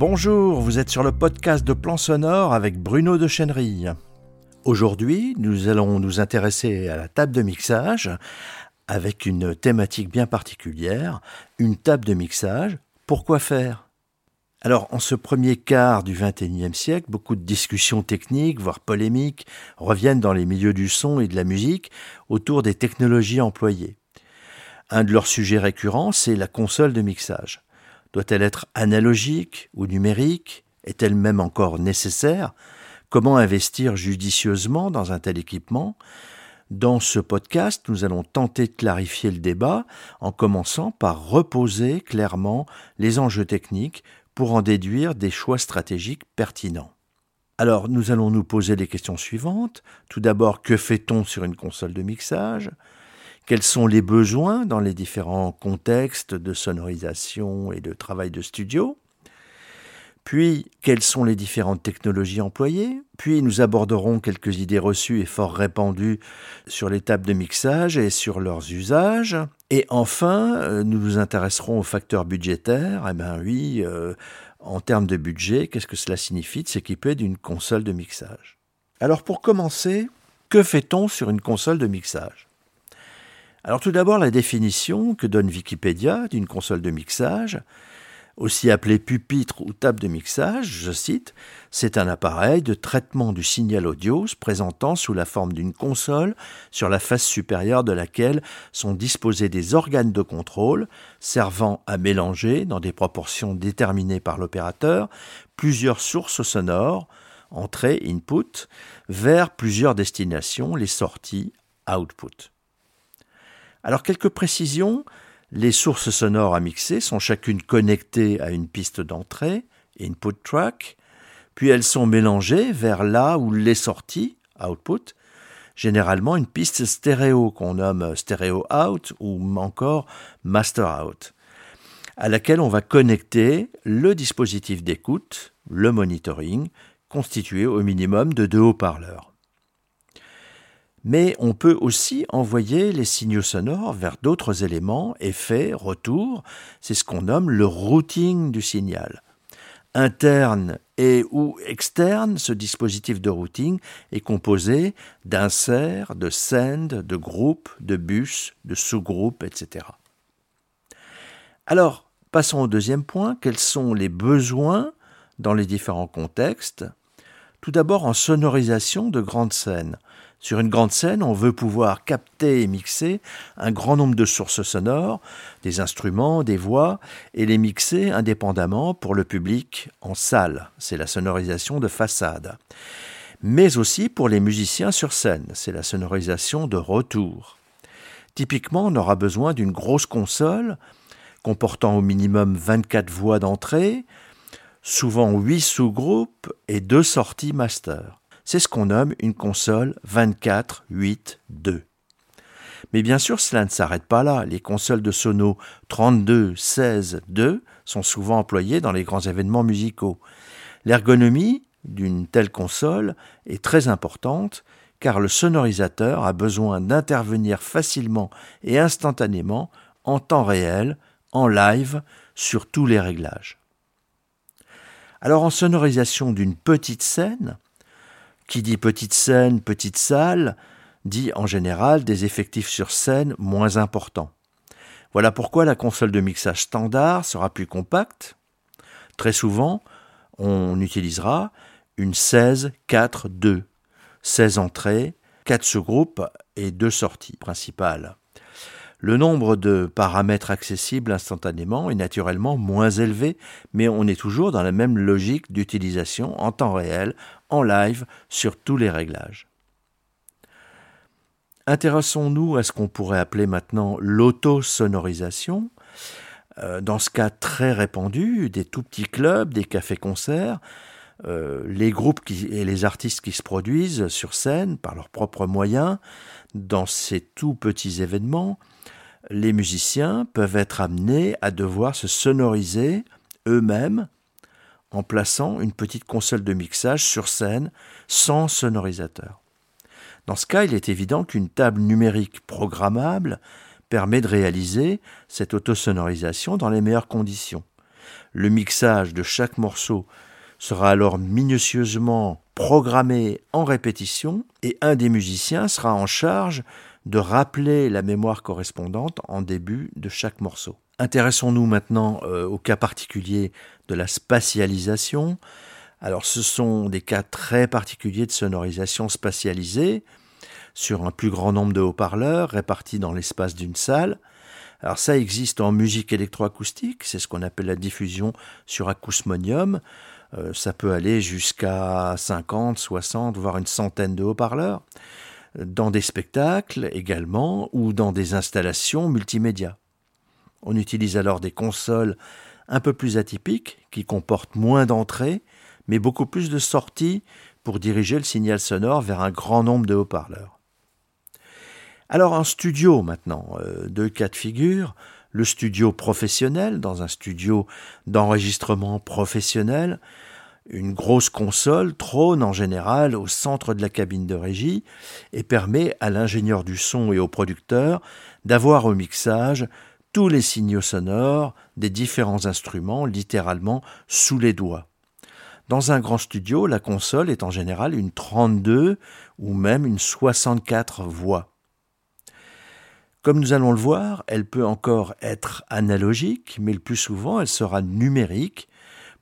Bonjour, vous êtes sur le podcast de Plan Sonore avec Bruno de Chenerille. Aujourd'hui, nous allons nous intéresser à la table de mixage avec une thématique bien particulière, une table de mixage. Pourquoi faire? Alors, en ce premier quart du XXIe siècle, beaucoup de discussions techniques, voire polémiques, reviennent dans les milieux du son et de la musique autour des technologies employées. Un de leurs sujets récurrents, c'est la console de mixage. Doit-elle être analogique ou numérique? Est-elle même encore nécessaire? Comment investir judicieusement dans un tel équipement? Dans ce podcast, nous allons tenter de clarifier le débat en commençant par reposer clairement les enjeux techniques pour en déduire des choix stratégiques pertinents. Alors, nous allons nous poser les questions suivantes. Tout d'abord, que fait-on sur une console de mixage? Quels sont les besoins dans les différents contextes de sonorisation et de travail de studio, puis quelles sont les différentes technologies employées, puis nous aborderons quelques idées reçues et fort répandues sur les tables de mixage et sur leurs usages, et enfin euh, nous nous intéresserons aux facteurs budgétaires, eh bien oui, euh, en termes de budget, qu'est-ce que cela signifie de s'équiper d'une console de mixage? Alors pour commencer, que fait-on sur une console de mixage? Alors tout d'abord la définition que donne Wikipédia d'une console de mixage, aussi appelée pupitre ou table de mixage, je cite, c'est un appareil de traitement du signal audio se présentant sous la forme d'une console sur la face supérieure de laquelle sont disposés des organes de contrôle servant à mélanger, dans des proportions déterminées par l'opérateur, plusieurs sources sonores, entrée input, vers plusieurs destinations, les sorties output. Alors quelques précisions. Les sources sonores à mixer sont chacune connectées à une piste d'entrée, input track, puis elles sont mélangées vers là où les sorties, output, généralement une piste stéréo qu'on nomme stéréo out ou encore master out, à laquelle on va connecter le dispositif d'écoute, le monitoring, constitué au minimum de deux haut-parleurs mais on peut aussi envoyer les signaux sonores vers d'autres éléments, effets, retours, c'est ce qu'on nomme le routing du signal. Interne et ou externe, ce dispositif de routing est composé d'inserts, de send, de groupes, de bus, de sous-groupes, etc. Alors, passons au deuxième point, quels sont les besoins dans les différents contextes? Tout d'abord en sonorisation de grandes scènes. Sur une grande scène, on veut pouvoir capter et mixer un grand nombre de sources sonores, des instruments, des voix, et les mixer indépendamment pour le public en salle. C'est la sonorisation de façade. Mais aussi pour les musiciens sur scène. C'est la sonorisation de retour. Typiquement, on aura besoin d'une grosse console comportant au minimum 24 voix d'entrée, souvent 8 sous-groupes et 2 sorties master. C'est ce qu'on nomme une console 24-8-2. Mais bien sûr, cela ne s'arrête pas là. Les consoles de sono 32, 16, 2 sont souvent employées dans les grands événements musicaux. L'ergonomie d'une telle console est très importante car le sonorisateur a besoin d'intervenir facilement et instantanément en temps réel, en live, sur tous les réglages. Alors en sonorisation d'une petite scène, qui dit petite scène, petite salle, dit en général des effectifs sur scène moins importants. Voilà pourquoi la console de mixage standard sera plus compacte. Très souvent, on utilisera une 16-4-2, 16 entrées, 4 sous-groupes et 2 sorties principales. Le nombre de paramètres accessibles instantanément est naturellement moins élevé, mais on est toujours dans la même logique d'utilisation en temps réel, en live, sur tous les réglages. Intéressons-nous à ce qu'on pourrait appeler maintenant l'auto-sonorisation. Euh, dans ce cas très répandu, des tout petits clubs, des cafés-concerts, euh, les groupes et les artistes qui se produisent sur scène par leurs propres moyens dans ces tout petits événements les musiciens peuvent être amenés à devoir se sonoriser eux-mêmes en plaçant une petite console de mixage sur scène sans sonorisateur. Dans ce cas, il est évident qu'une table numérique programmable permet de réaliser cette autosonorisation dans les meilleures conditions. Le mixage de chaque morceau sera alors minutieusement programmé en répétition et un des musiciens sera en charge de rappeler la mémoire correspondante en début de chaque morceau. Intéressons-nous maintenant euh, au cas particulier de la spatialisation. Alors ce sont des cas très particuliers de sonorisation spatialisée sur un plus grand nombre de haut-parleurs répartis dans l'espace d'une salle. Alors ça existe en musique électroacoustique, c'est ce qu'on appelle la diffusion sur acousmonium. Euh, ça peut aller jusqu'à 50, 60, voire une centaine de haut-parleurs, dans des spectacles également, ou dans des installations multimédia. On utilise alors des consoles un peu plus atypiques, qui comportent moins d'entrées, mais beaucoup plus de sorties pour diriger le signal sonore vers un grand nombre de haut-parleurs. Alors un studio maintenant, euh, deux cas de figure, le studio professionnel, dans un studio d'enregistrement professionnel, une grosse console trône en général au centre de la cabine de régie et permet à l'ingénieur du son et au producteur d'avoir au mixage tous les signaux sonores des différents instruments littéralement sous les doigts. Dans un grand studio, la console est en général une 32 ou même une 64 voix. Comme nous allons le voir, elle peut encore être analogique, mais le plus souvent elle sera numérique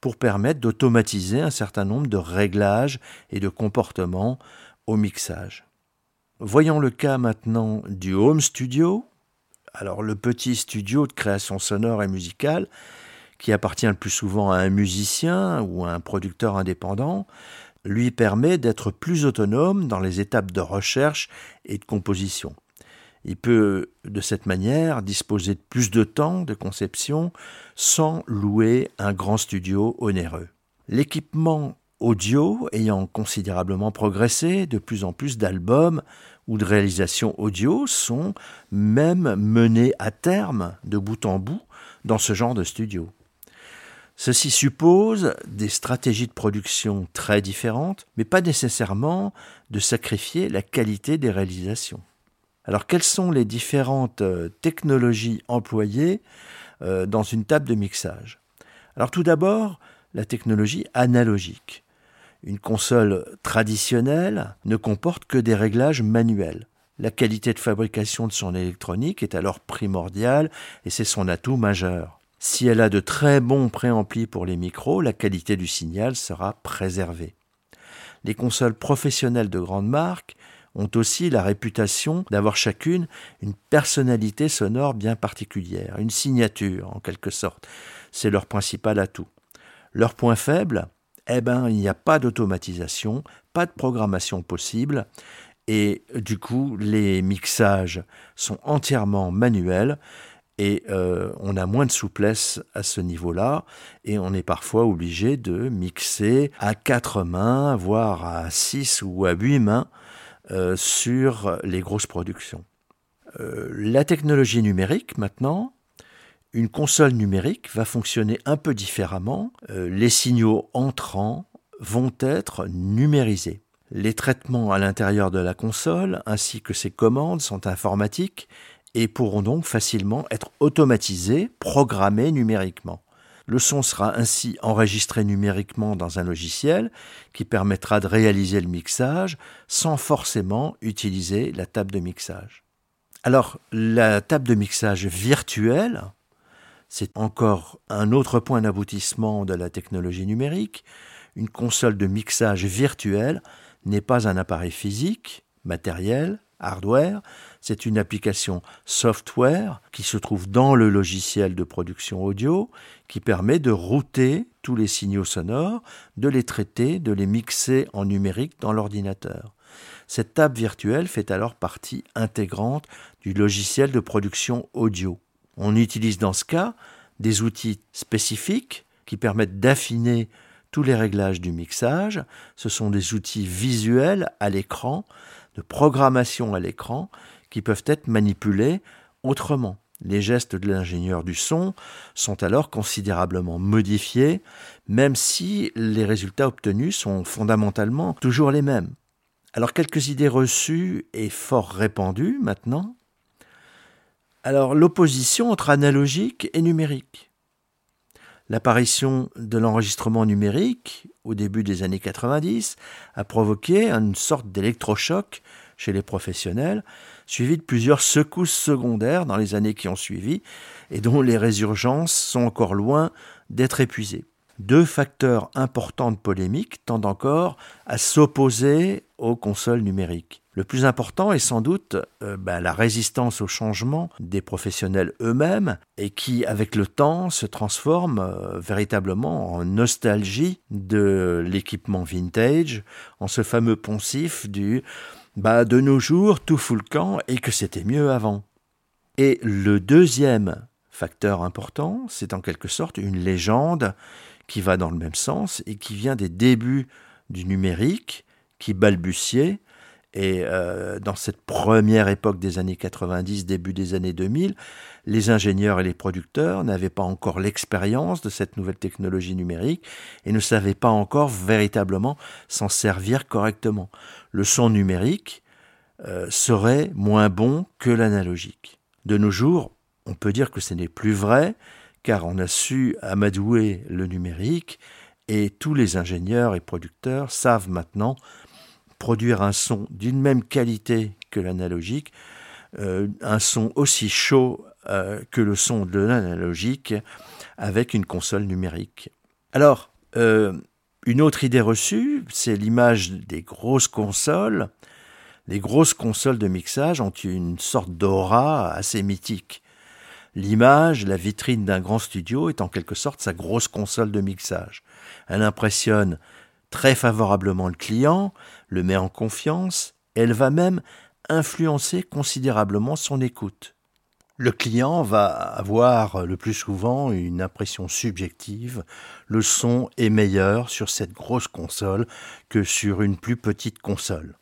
pour permettre d'automatiser un certain nombre de réglages et de comportements au mixage. Voyons le cas maintenant du home studio. Alors le petit studio de création sonore et musicale qui appartient le plus souvent à un musicien ou à un producteur indépendant, lui permet d'être plus autonome dans les étapes de recherche et de composition. Il peut de cette manière disposer de plus de temps de conception sans louer un grand studio onéreux. L'équipement audio ayant considérablement progressé, de plus en plus d'albums ou de réalisations audio sont même menés à terme de bout en bout dans ce genre de studio. Ceci suppose des stratégies de production très différentes, mais pas nécessairement de sacrifier la qualité des réalisations. Alors quelles sont les différentes euh, technologies employées euh, dans une table de mixage? Alors tout d'abord, la technologie analogique. Une console traditionnelle ne comporte que des réglages manuels. La qualité de fabrication de son électronique est alors primordiale et c'est son atout majeur. Si elle a de très bons préamplis pour les micros, la qualité du signal sera préservée. Les consoles professionnelles de grande marque ont aussi la réputation d'avoir chacune une personnalité sonore bien particulière, une signature en quelque sorte. C'est leur principal atout. Leur point faible, eh ben, il n'y a pas d'automatisation, pas de programmation possible, et du coup, les mixages sont entièrement manuels, et euh, on a moins de souplesse à ce niveau-là, et on est parfois obligé de mixer à quatre mains, voire à six ou à huit mains, euh, sur les grosses productions. Euh, la technologie numérique, maintenant, une console numérique va fonctionner un peu différemment. Euh, les signaux entrants vont être numérisés. Les traitements à l'intérieur de la console ainsi que ses commandes sont informatiques et pourront donc facilement être automatisés, programmés numériquement. Le son sera ainsi enregistré numériquement dans un logiciel qui permettra de réaliser le mixage sans forcément utiliser la table de mixage. Alors, la table de mixage virtuelle, c'est encore un autre point d'aboutissement de la technologie numérique. Une console de mixage virtuelle n'est pas un appareil physique, matériel, hardware, c'est une application software qui se trouve dans le logiciel de production audio qui permet de router tous les signaux sonores, de les traiter, de les mixer en numérique dans l'ordinateur. Cette table virtuelle fait alors partie intégrante du logiciel de production audio. On utilise dans ce cas des outils spécifiques qui permettent d'affiner tous les réglages du mixage. Ce sont des outils visuels à l'écran, de programmation à l'écran, qui peuvent être manipulés autrement. Les gestes de l'ingénieur du son sont alors considérablement modifiés, même si les résultats obtenus sont fondamentalement toujours les mêmes. Alors quelques idées reçues et fort répandues maintenant. Alors l'opposition entre analogique et numérique. L'apparition de l'enregistrement numérique au début des années 90 a provoqué une sorte d'électrochoc chez les professionnels, suivi de plusieurs secousses secondaires dans les années qui ont suivi et dont les résurgences sont encore loin d'être épuisées. Deux facteurs importants de polémique tendent encore à s'opposer aux consoles numériques. Le plus important est sans doute euh, bah, la résistance au changement des professionnels eux-mêmes et qui, avec le temps, se transforme euh, véritablement en nostalgie de l'équipement vintage, en ce fameux poncif du bah, de nos jours, tout fout le camp et que c'était mieux avant. Et le deuxième facteur important, c'est en quelque sorte une légende qui va dans le même sens et qui vient des débuts du numérique, qui balbutiait et euh, dans cette première époque des années 90, début des années 2000, les ingénieurs et les producteurs n'avaient pas encore l'expérience de cette nouvelle technologie numérique et ne savaient pas encore véritablement s'en servir correctement. Le son numérique euh, serait moins bon que l'analogique. De nos jours, on peut dire que ce n'est plus vrai, car on a su amadouer le numérique et tous les ingénieurs et producteurs savent maintenant produire un son d'une même qualité que l'analogique, euh, un son aussi chaud euh, que le son de l'analogique avec une console numérique. Alors, euh, une autre idée reçue, c'est l'image des grosses consoles. Les grosses consoles de mixage ont une sorte d'aura assez mythique. L'image, la vitrine d'un grand studio est en quelque sorte sa grosse console de mixage. Elle impressionne très favorablement le client, le met en confiance, elle va même influencer considérablement son écoute. Le client va avoir le plus souvent une impression subjective, le son est meilleur sur cette grosse console que sur une plus petite console.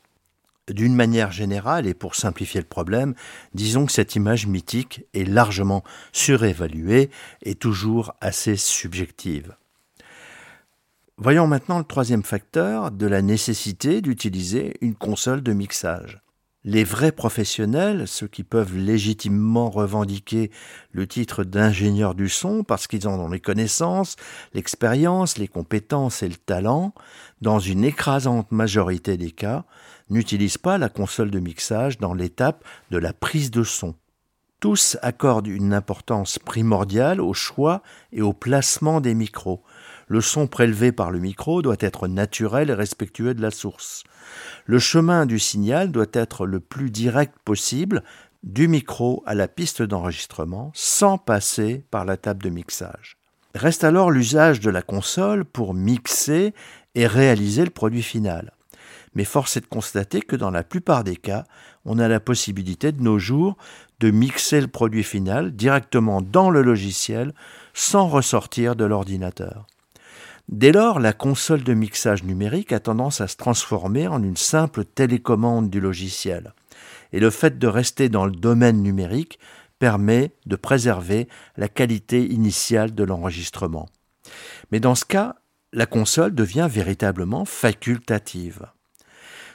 D'une manière générale, et pour simplifier le problème, disons que cette image mythique est largement surévaluée et toujours assez subjective. Voyons maintenant le troisième facteur de la nécessité d'utiliser une console de mixage. Les vrais professionnels, ceux qui peuvent légitimement revendiquer le titre d'ingénieur du son parce qu'ils en ont les connaissances, l'expérience, les compétences et le talent, dans une écrasante majorité des cas, n'utilisent pas la console de mixage dans l'étape de la prise de son. Tous accordent une importance primordiale au choix et au placement des micros, le son prélevé par le micro doit être naturel et respectueux de la source. Le chemin du signal doit être le plus direct possible du micro à la piste d'enregistrement sans passer par la table de mixage. Reste alors l'usage de la console pour mixer et réaliser le produit final. Mais force est de constater que dans la plupart des cas, on a la possibilité de nos jours de mixer le produit final directement dans le logiciel sans ressortir de l'ordinateur. Dès lors, la console de mixage numérique a tendance à se transformer en une simple télécommande du logiciel. Et le fait de rester dans le domaine numérique permet de préserver la qualité initiale de l'enregistrement. Mais dans ce cas, la console devient véritablement facultative.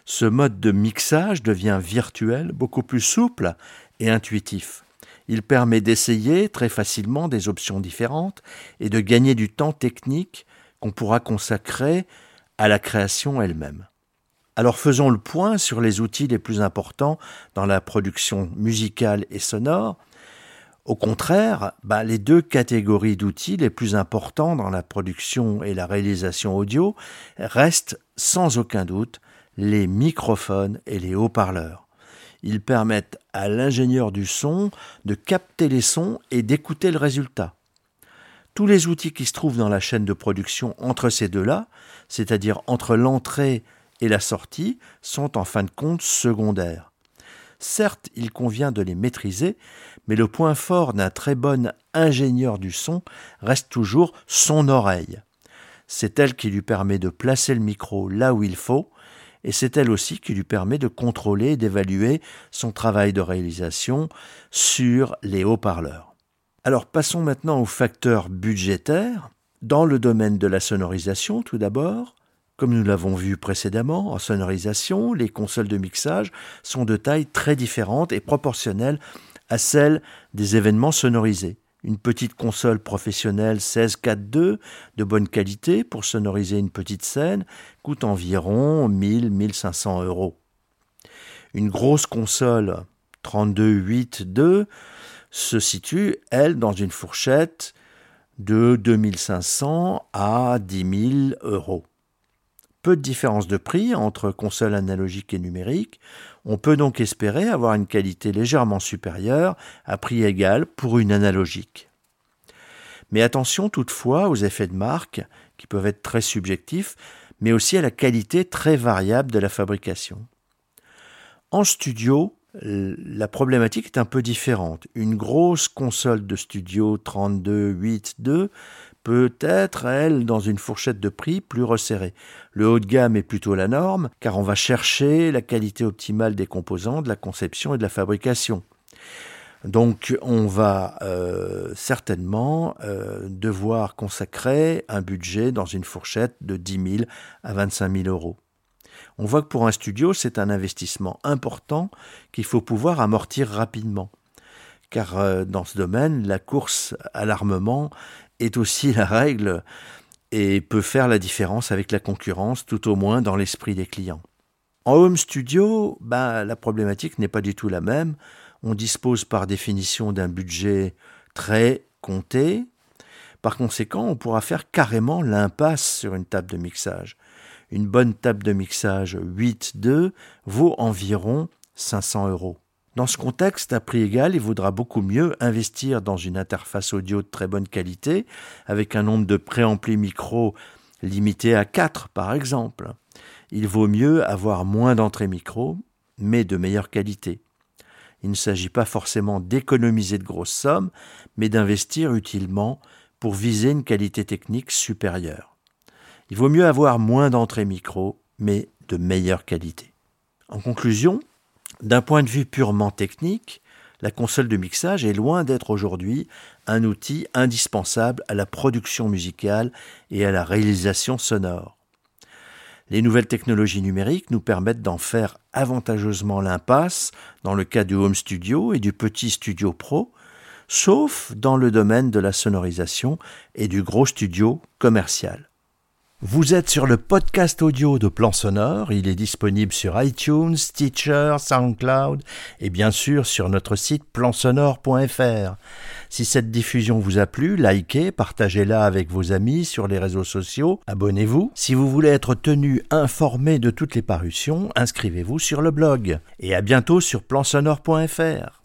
Ce mode de mixage devient virtuel, beaucoup plus souple et intuitif. Il permet d'essayer très facilement des options différentes et de gagner du temps technique qu'on pourra consacrer à la création elle-même. Alors faisons le point sur les outils les plus importants dans la production musicale et sonore. Au contraire, bah, les deux catégories d'outils les plus importants dans la production et la réalisation audio restent sans aucun doute les microphones et les haut-parleurs. Ils permettent à l'ingénieur du son de capter les sons et d'écouter le résultat. Tous les outils qui se trouvent dans la chaîne de production entre ces deux-là, c'est-à-dire entre l'entrée et la sortie, sont en fin de compte secondaires. Certes, il convient de les maîtriser, mais le point fort d'un très bon ingénieur du son reste toujours son oreille. C'est elle qui lui permet de placer le micro là où il faut, et c'est elle aussi qui lui permet de contrôler et d'évaluer son travail de réalisation sur les haut-parleurs. Alors passons maintenant aux facteurs budgétaires. Dans le domaine de la sonorisation, tout d'abord, comme nous l'avons vu précédemment, en sonorisation, les consoles de mixage sont de taille très différentes et proportionnelles à celles des événements sonorisés. Une petite console professionnelle 16.4.2 de bonne qualité pour sonoriser une petite scène coûte environ 1000-1500 euros. Une grosse console 32.8.2 se situe, elle, dans une fourchette de 2500 à 10 000 euros. Peu de différence de prix entre console analogique et numérique, on peut donc espérer avoir une qualité légèrement supérieure à prix égal pour une analogique. Mais attention toutefois aux effets de marque, qui peuvent être très subjectifs, mais aussi à la qualité très variable de la fabrication. En studio, la problématique est un peu différente. Une grosse console de studio 32.8.2 peut être, elle, dans une fourchette de prix plus resserrée. Le haut de gamme est plutôt la norme, car on va chercher la qualité optimale des composants, de la conception et de la fabrication. Donc on va euh, certainement euh, devoir consacrer un budget dans une fourchette de 10 000 à 25 000 euros. On voit que pour un studio, c'est un investissement important qu'il faut pouvoir amortir rapidement. Car euh, dans ce domaine, la course à l'armement est aussi la règle et peut faire la différence avec la concurrence, tout au moins dans l'esprit des clients. En home studio, ben, la problématique n'est pas du tout la même. On dispose par définition d'un budget très compté. Par conséquent, on pourra faire carrément l'impasse sur une table de mixage. Une bonne table de mixage 8.2 vaut environ 500 euros. Dans ce contexte, à prix égal, il vaudra beaucoup mieux investir dans une interface audio de très bonne qualité, avec un nombre de préamplis micro limité à 4 par exemple. Il vaut mieux avoir moins d'entrées micro, mais de meilleure qualité. Il ne s'agit pas forcément d'économiser de grosses sommes, mais d'investir utilement pour viser une qualité technique supérieure. Il vaut mieux avoir moins d'entrées micro, mais de meilleure qualité. En conclusion, d'un point de vue purement technique, la console de mixage est loin d'être aujourd'hui un outil indispensable à la production musicale et à la réalisation sonore. Les nouvelles technologies numériques nous permettent d'en faire avantageusement l'impasse dans le cas du home studio et du petit studio pro, sauf dans le domaine de la sonorisation et du gros studio commercial. Vous êtes sur le podcast audio de Plan Sonore. Il est disponible sur iTunes, Stitcher, SoundCloud et bien sûr sur notre site plansonore.fr. Si cette diffusion vous a plu, likez, partagez-la avec vos amis sur les réseaux sociaux, abonnez-vous. Si vous voulez être tenu informé de toutes les parutions, inscrivez-vous sur le blog. Et à bientôt sur plansonore.fr.